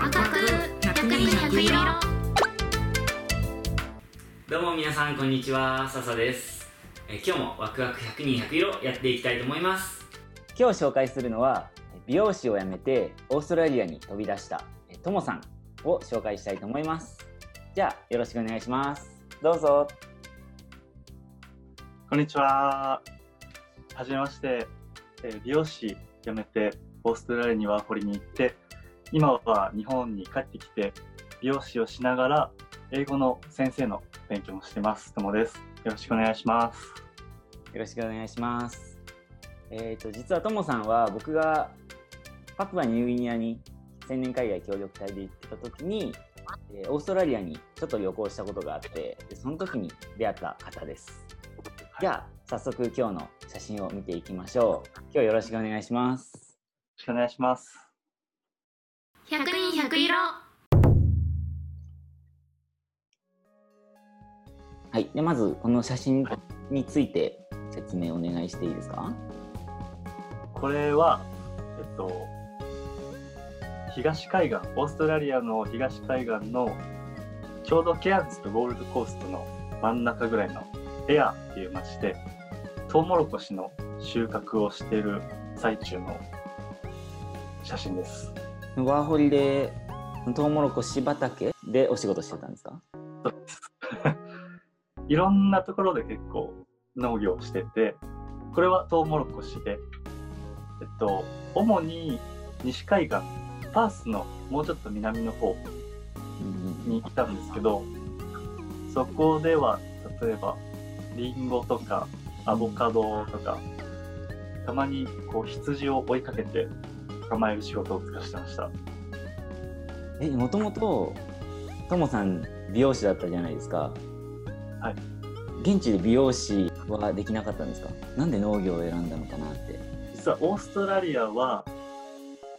ワクワク百人百色。どうも皆さんこんにちは。笹です。え今日もワクワク100人100色やっていきたいと思います。今日紹介するのは美容師を辞めてオーストラリアに飛び出したえともさんを紹介したいと思います。じゃあよろしくお願いします。どうぞ。こんにちは。はじめまして。えー美容師辞めてオーストラリアにワーホリに行って、今は日本に帰ってきて美容師をしながら英語の先生の勉強もしてます。ともです。よろしくお願いします。よろしくお願いしますえっ、と実はともさんは僕がパプアニューギニアに青年海外協力隊で行ってた時にえーオーストラリアにちょっと旅行したことがあってでその時に出会った方ですじゃあ早速今日の写真を見ていきましょう今日よろしくお願いしますよろしくお願いします。百人百色。はい。でまずこの写真について説明お願いしていいですか？これは、えっと、東海岸、オーストラリアの東海岸のちょうどケアンズとゴールドコーストの真ん中ぐらいのエアっていう町で、トウモロコシの収穫をしている最中の写真です。ワーホリでトウモロコシ畑でお仕事してたんですか？そうです。いろんなところで結構農業をしてて、これはトウモロコシで、えっと、主に西海岸、パースのもうちょっと南の方にいたんですけど、そこでは例えばリンゴとかアボカドとか、たまにこう羊を追いかけて捕まえる仕事を使してました。えもともとともさん美容師だったじゃないですか。はい。現地で美容師はできなかったんですか？なんで農業を選んだのかなって。実はオーストラリアは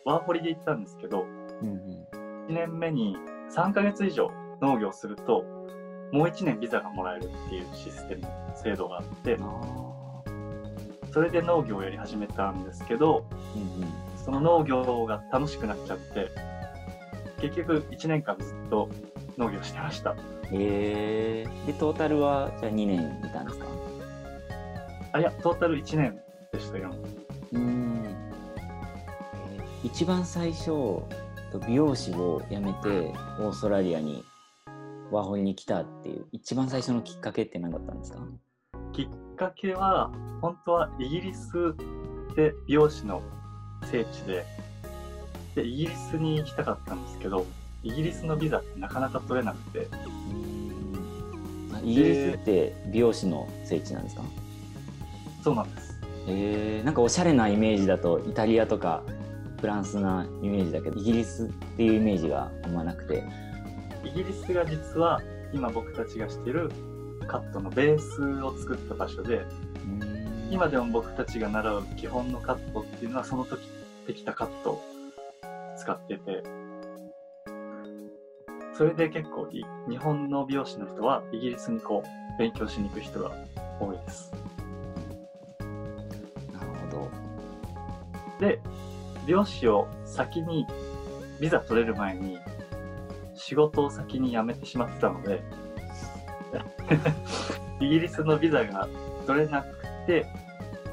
ワーホリで行ったんですけど、うんうん。1年目に3ヶ月以上農業するともう1年ビザがもらえるっていうシステム制度があってあそれで農業をやり始めたんですけどーうんうんその農業が楽しくなっちゃって結局1年間ずっと農業してました。えー、でトータルはじゃあ2年いたんですか？あいやトータル1年でしたよ。うん、えー一番最初と美容師を辞めてオーストラリアにワーホリに来たっていう一番最初のきっかけって何だったんですか？きっかけは本当はイギリスで美容師の聖地で。でイギリスに行きたかったんですけどイギリスのビザってなかなか取れなくて。あイギリスって美容師の聖地なんですか？そうなんです。えー、なんかおしゃれなイメージだとイタリアとかフランスなイメージだけどイギリスっていうイメージがあんまなくて。イギリスが実は今僕たちがしてるカットのベースを作った場所で今でも僕たちが習う基本のカットっていうのはその時できたカットを使っててそれで結構い日本の美容師の人はイギリスにこう勉強しに行く人が多いです。なるほど。で美容師を先にビザ取れる前に仕事を先に辞めてしまってたので イギリスのビザが取れなくて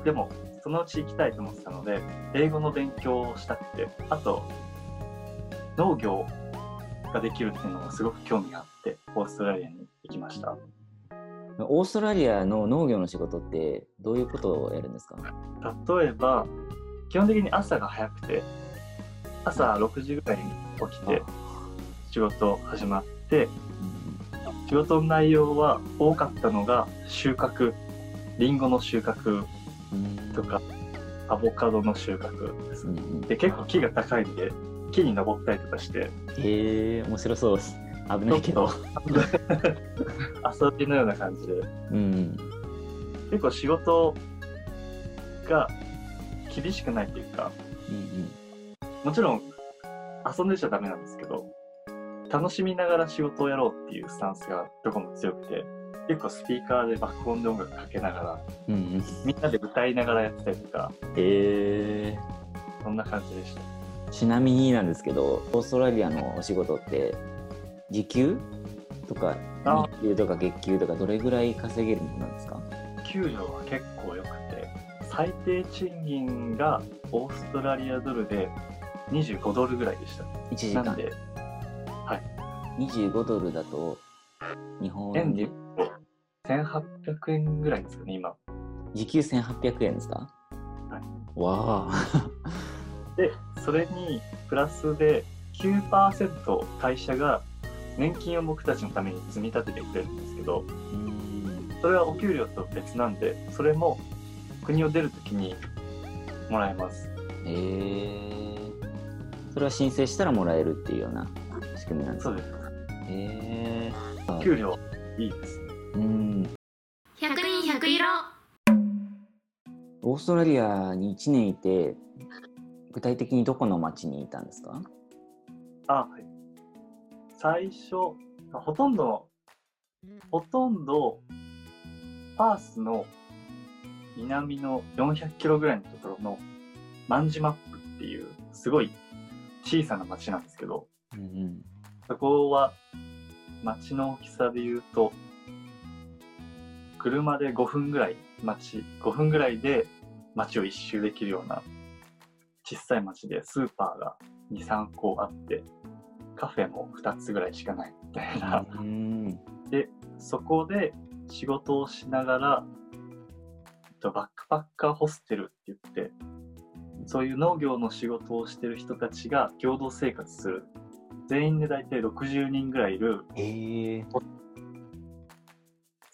でもそのうち行きたいと思ってたので英語の勉強をしたくてあと農業ができるっていうのがすごく興味があってオーストラリアに行きました。オーストラリアの農業の仕事ってどういうことをやるんですか？例えば基本的に朝が早くて朝6時ぐらいに起きて仕事始まって仕事の内容は多かったのが収穫。リンゴの収穫とかアボカドの収穫。ですうんうん。で結構木が高いんで木に登ったりとかして。へえ面白そう。です危ないけど。遊びのような感じで。うん。結構仕事が厳しくないというか。うんもちろん遊んでちゃダメなんですけど楽しみながら仕事をやろうっていうスタンスがどこも強くて結構スピーカーで爆音で音楽かけながらうんうん。みんなで歌いながらやってたりとか。へえそんな感じでした。ちなみになんですけどオーストラリアのお仕事って時給？とかあ日給とか月給とかどれぐらい稼げるものなんですか？給料は結構良くて最低賃金がオーストラリアドルで25ドルぐらいでした。1時間。なんで25ドルだと日本円？で1800円ぐらいですかね今。時給1800円ですか？はい。わあ。でそれにプラスで9%会社が年金を僕たちのために積み立ててくれるんですけどうん。それはお給料と別なんでそれも国を出るときにもらえます。へえ。それは申請したらもらえるっていうような仕組みなんですかそうです。へえ。給料いいです。ねうん。100人100色。オーストラリアに1年いて具体的にどこの町にいたんですか？あはい。最初ほとんどほとんどパースの南の400キロぐらいのところのマンジマップっていうすごい小さな町なんですけどうんうん。そこは町の大きさで言うと車で5分ぐらい町5分ぐらいで町を一周できるような小さい町でスーパーが23個あってカフェも2つぐらいしかないみたいな。うん。でそこで仕事をしながらえっとバックパッカーホステルって言ってそういう農業の仕事をしてる人たちが共同生活する。全員で大体60人ぐらいいるへえ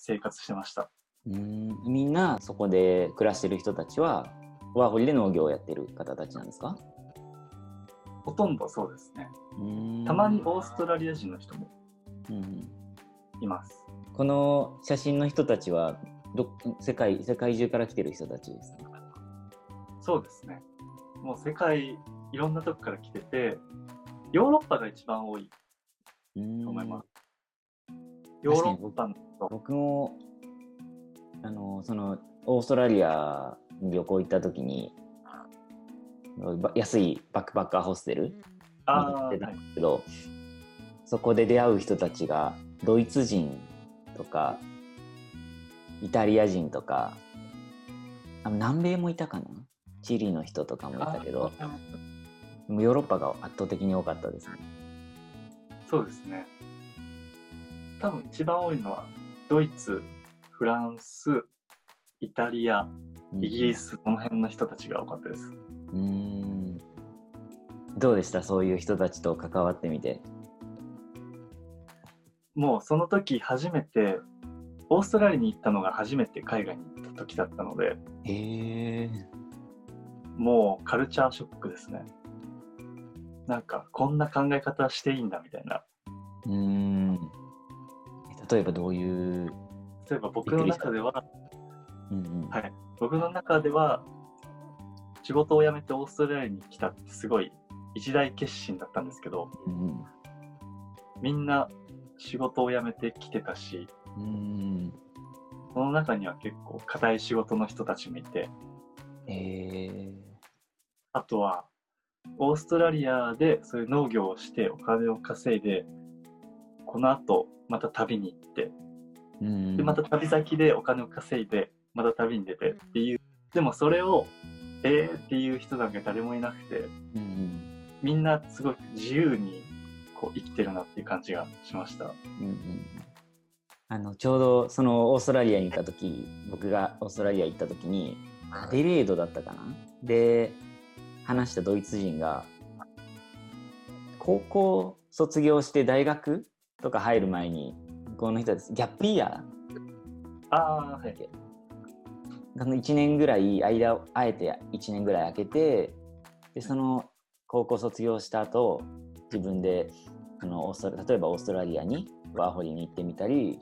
生活してました。うん。みんなそこで暮らしてる人たちはワーホリで農業をやってる方たちなんですか？ほとんどそうですね。うん。たまにオーストラリア人の人もうん。います。この写真の人たちはど世界世界中から来てる人たちですか？そうですね。もう世界いろんなとこから来ててヨーロッパが一番多いうんと思いますヨーロッパの僕もあのそのオーストラリアに旅行行った時にば安いバックパッカーホステルにあ行ってたんですけど、そこで出会う人たちがドイツ人とかイタリア人とかあ南米もいたかな？チリの人とかもいたけどヨーロッパが圧倒的に多かったですね。そうですね。多分一番多いのはドイツ、フランス、イタリア、イギリス、この辺の人たちが多かったです。うーんどうでした？そういう人たちと関わってみて。もうその時初めて、オーストラリアに行ったのが初めて海外に行った時だったので、へえ。もうカルチャーショックですね。なんかこんな考え方していいんだみたいな。うーん。例えばどういう。例えば僕の中では、うんうんはい、僕の中では仕事を辞めてオーストラリアに来たってすごい一大決心だったんですけど、うんみんな仕事を辞めてきてたし、うん。その中には結構硬い仕事の人たちもいて、へえ。あとはオーストラリアでそういう農業をしてお金を稼いで、この後また旅に行って、うん。でまた旅先でお金を稼いで、また旅に出てっていう、でもそれを、えー？っていう人なんか誰もいなくて、うんみんなすごい自由にこう生きてるなっていう感じがしました。うんうん。あのちょうどそのオーストラリアに行った時僕がオーストラリア行った時にアデレードだったかな？で話したドイツ人が高校卒業して大学とか入る前にこの人ですギャップイヤああ、はい。あの1年ぐらい間をあえて1年ぐらい空けてでその高校卒業した後自分であのオーストラ例えばオーストラリアにワーホリに行ってみたり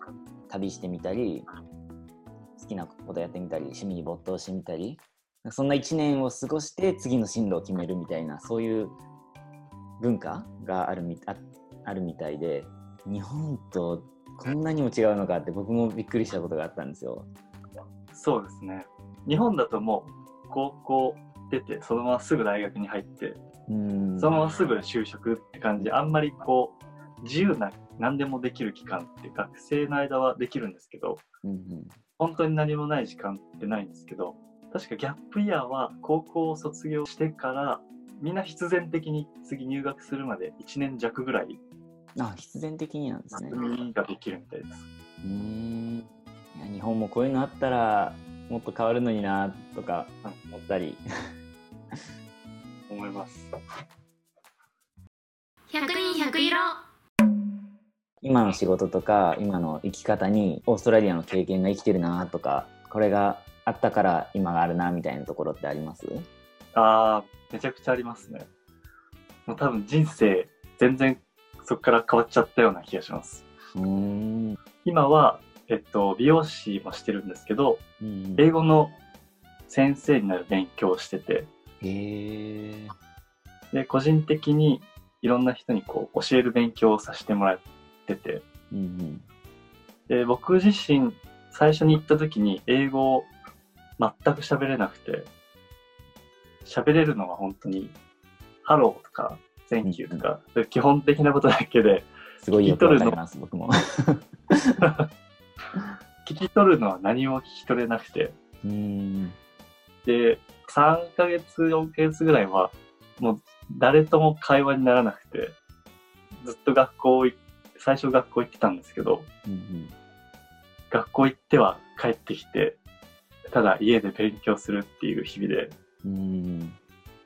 旅してみたり好きなことやってみたり趣味に没頭してみたりそんな1年を過ごして次の進路を決めるみたいなそういう文化があるみああるみたいで日本とこんなにも違うのかって僕もびっくりしたことがあったんですよ。そうですね。日本だともう高校出て、そのまますぐ大学に入って、うんそのまますぐ就職って感じで、あんまりこう、自由な何でもできる期間って学生の間はできるんですけど、うんうん本当に何もない時間ってないんですけど、確かギャップイヤーは高校を卒業してから、みんな必然的に次入学するまで1年弱ぐらいあ必然的になんですねができるみたいです。うーんいや日本もこういうのあったらもっと変わるのになとか思ったり思います。100人100色今の仕事とか今の生き方にオーストラリアの経験が生きてるなとかこれがあったから今があるなみたいなところってあります？ああ、めちゃくちゃありますね。もう多分人生全然そこから変わっちゃったような気がします。うーん。今は、えっと、美容師もしてるんですけど、うん英語の先生になる勉強をしてて、へえで、個人的にいろんな人にこう教える勉強をさせてもらってて、うんうん。で、僕自身最初に行った時に英語を全く喋れなくて、喋れるのは本当に、ハローとか、 thank you とか、基本的なことだけで、すごいよくわかります僕も。聞き取るのは何も聞き取れなくて、で、3ヶ月、4ヶ月ぐらいは、もう誰とも会話にならなくて、ずっと学校い、最初学校行ってたんですけど、うんうん。学校行っては帰ってきて、ただ家で勉強するっていう日々で、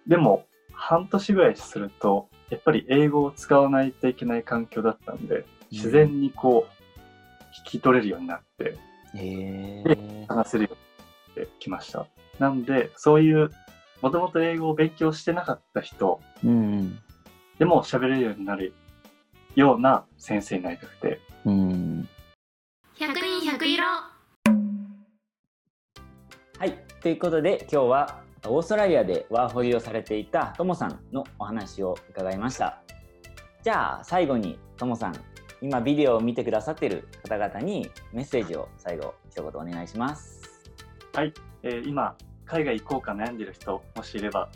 でも半年ぐらいすると、やっぱり英語を使わないといけない環境だったんで、自然にこう、聞き取れるようになって、へでえ話せるようになってきました。なんで、そういう、もともと英語を勉強してなかった人うんうん。でも喋れるようになるような先生になりたくて、うん。100人100色。はい、ということで今日はオーストラリアでワーホリをされていたともさんのお話を伺いました。じゃあ最後にともさん、今ビデオを見てくださってる方々にメッセージを最後一言お願いしますはい。えー今、海外行こうか悩んでる人、もしいれば、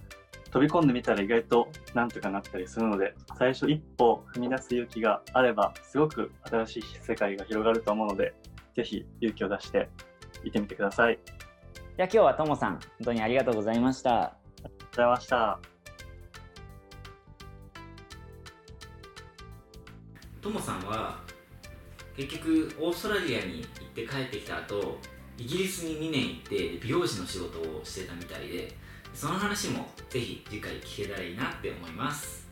飛び込んでみたら意外となんとかなったりするので、最初一歩踏み出す勇気があれば、すごく新しい世界が広がると思うので、ぜひ勇気を出して行ってみてください。ありがとうじゃあ今日はともさん、本当にありがとうございました。ございました。ともさんは結局オーストラリアに行って帰ってきた後イギリスに2年行って美容師の仕事をしてたみたいでその話もぜひ次回聞けたらいいなって思います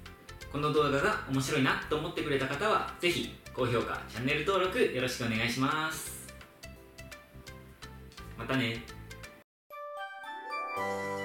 この動画が面白いなと思ってくれた方はぜひ高評価チャンネル登録よろしくお願いしますまたね Bye.